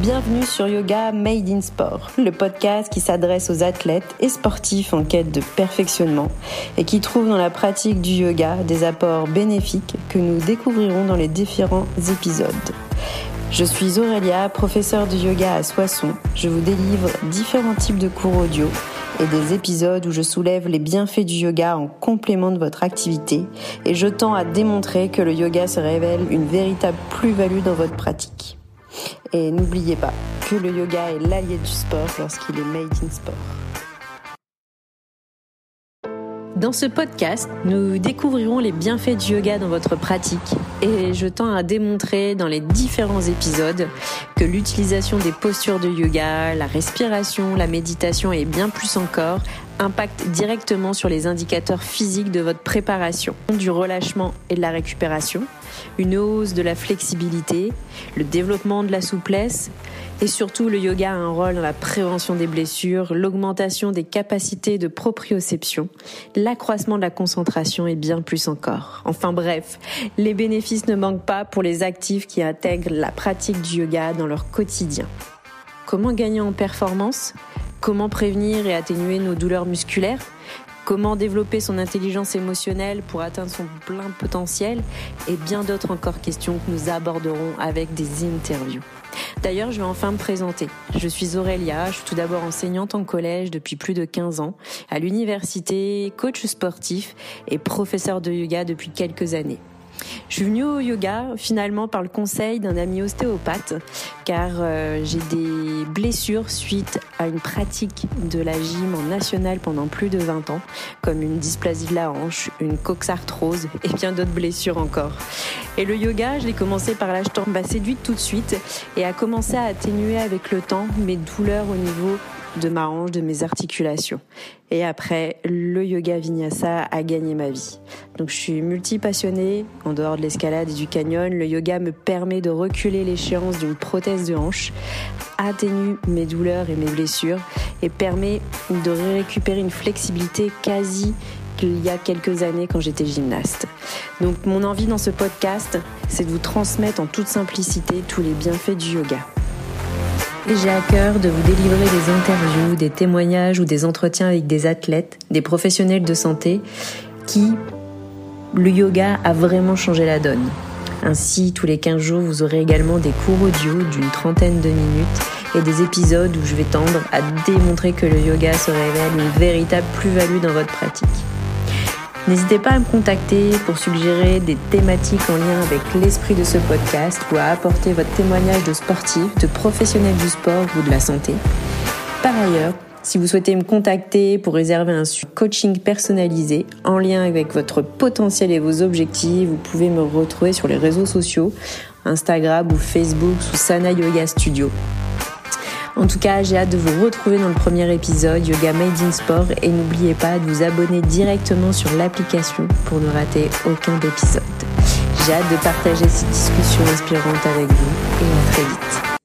Bienvenue sur Yoga Made in Sport, le podcast qui s'adresse aux athlètes et sportifs en quête de perfectionnement et qui trouve dans la pratique du yoga des apports bénéfiques que nous découvrirons dans les différents épisodes. Je suis Aurélia, professeure de yoga à Soissons. Je vous délivre différents types de cours audio et des épisodes où je soulève les bienfaits du yoga en complément de votre activité et je tends à démontrer que le yoga se révèle une véritable plus-value dans votre pratique. Et n'oubliez pas que le yoga est l'allié du sport lorsqu'il est made in sport. Dans ce podcast, nous découvrirons les bienfaits du yoga dans votre pratique et je tends à démontrer dans les différents épisodes que l'utilisation des postures de yoga, la respiration, la méditation et bien plus encore impactent directement sur les indicateurs physiques de votre préparation, du relâchement et de la récupération, une hausse de la flexibilité, le développement de la souplesse et surtout le yoga a un rôle dans la prévention des blessures, l'augmentation des capacités de proprioception, l'accroissement de la concentration et bien plus encore. Enfin bref, les bénéfices ne manquent pas pour les actifs qui intègrent la pratique du yoga dans leur quotidien. Comment gagner en performance? Comment prévenir et atténuer nos douleurs musculaires? Comment développer son intelligence émotionnelle pour atteindre son plein potentiel? Et bien d'autres encore questions que nous aborderons avec des interviews. D'ailleurs, je vais enfin me présenter. Je suis Aurélia, je suis tout d'abord enseignante en collège depuis plus de 15 ans, à l'université, coach sportif et professeur de yoga depuis quelques années. Je suis venue au yoga finalement par le conseil d'un ami ostéopathe car euh, j'ai des blessures suite à une pratique de la gym en national pendant plus de 20 ans comme une dysplasie de la hanche, une coxarthrose et bien d'autres blessures encore. Et le yoga, je l'ai commencé par temps m'a séduite tout de suite et a commencé à atténuer avec le temps mes douleurs au niveau de ma hanche, de mes articulations. Et après, le yoga vinyasa a gagné ma vie. Donc je suis multi-passionnée, en dehors de l'escalade et du canyon, le yoga me permet de reculer l'échéance d'une prothèse de hanche, atténue mes douleurs et mes blessures et permet de récupérer une flexibilité quasi qu'il y a quelques années quand j'étais gymnaste. Donc mon envie dans ce podcast, c'est de vous transmettre en toute simplicité tous les bienfaits du yoga j'ai à cœur de vous délivrer des interviews, des témoignages ou des entretiens avec des athlètes, des professionnels de santé qui, le yoga a vraiment changé la donne. Ainsi, tous les 15 jours, vous aurez également des cours audio d'une trentaine de minutes et des épisodes où je vais tendre à démontrer que le yoga se révèle une véritable plus-value dans votre pratique. N'hésitez pas à me contacter pour suggérer des thématiques en lien avec l'esprit de ce podcast ou à apporter votre témoignage de sportif, de professionnel du sport ou de la santé. Par ailleurs, si vous souhaitez me contacter pour réserver un coaching personnalisé en lien avec votre potentiel et vos objectifs, vous pouvez me retrouver sur les réseaux sociaux, Instagram ou Facebook sous Sana Yoga Studio. En tout cas, j'ai hâte de vous retrouver dans le premier épisode Yoga Made in Sport et n'oubliez pas de vous abonner directement sur l'application pour ne rater aucun épisode. J'ai hâte de partager cette discussion inspirante avec vous et à très vite.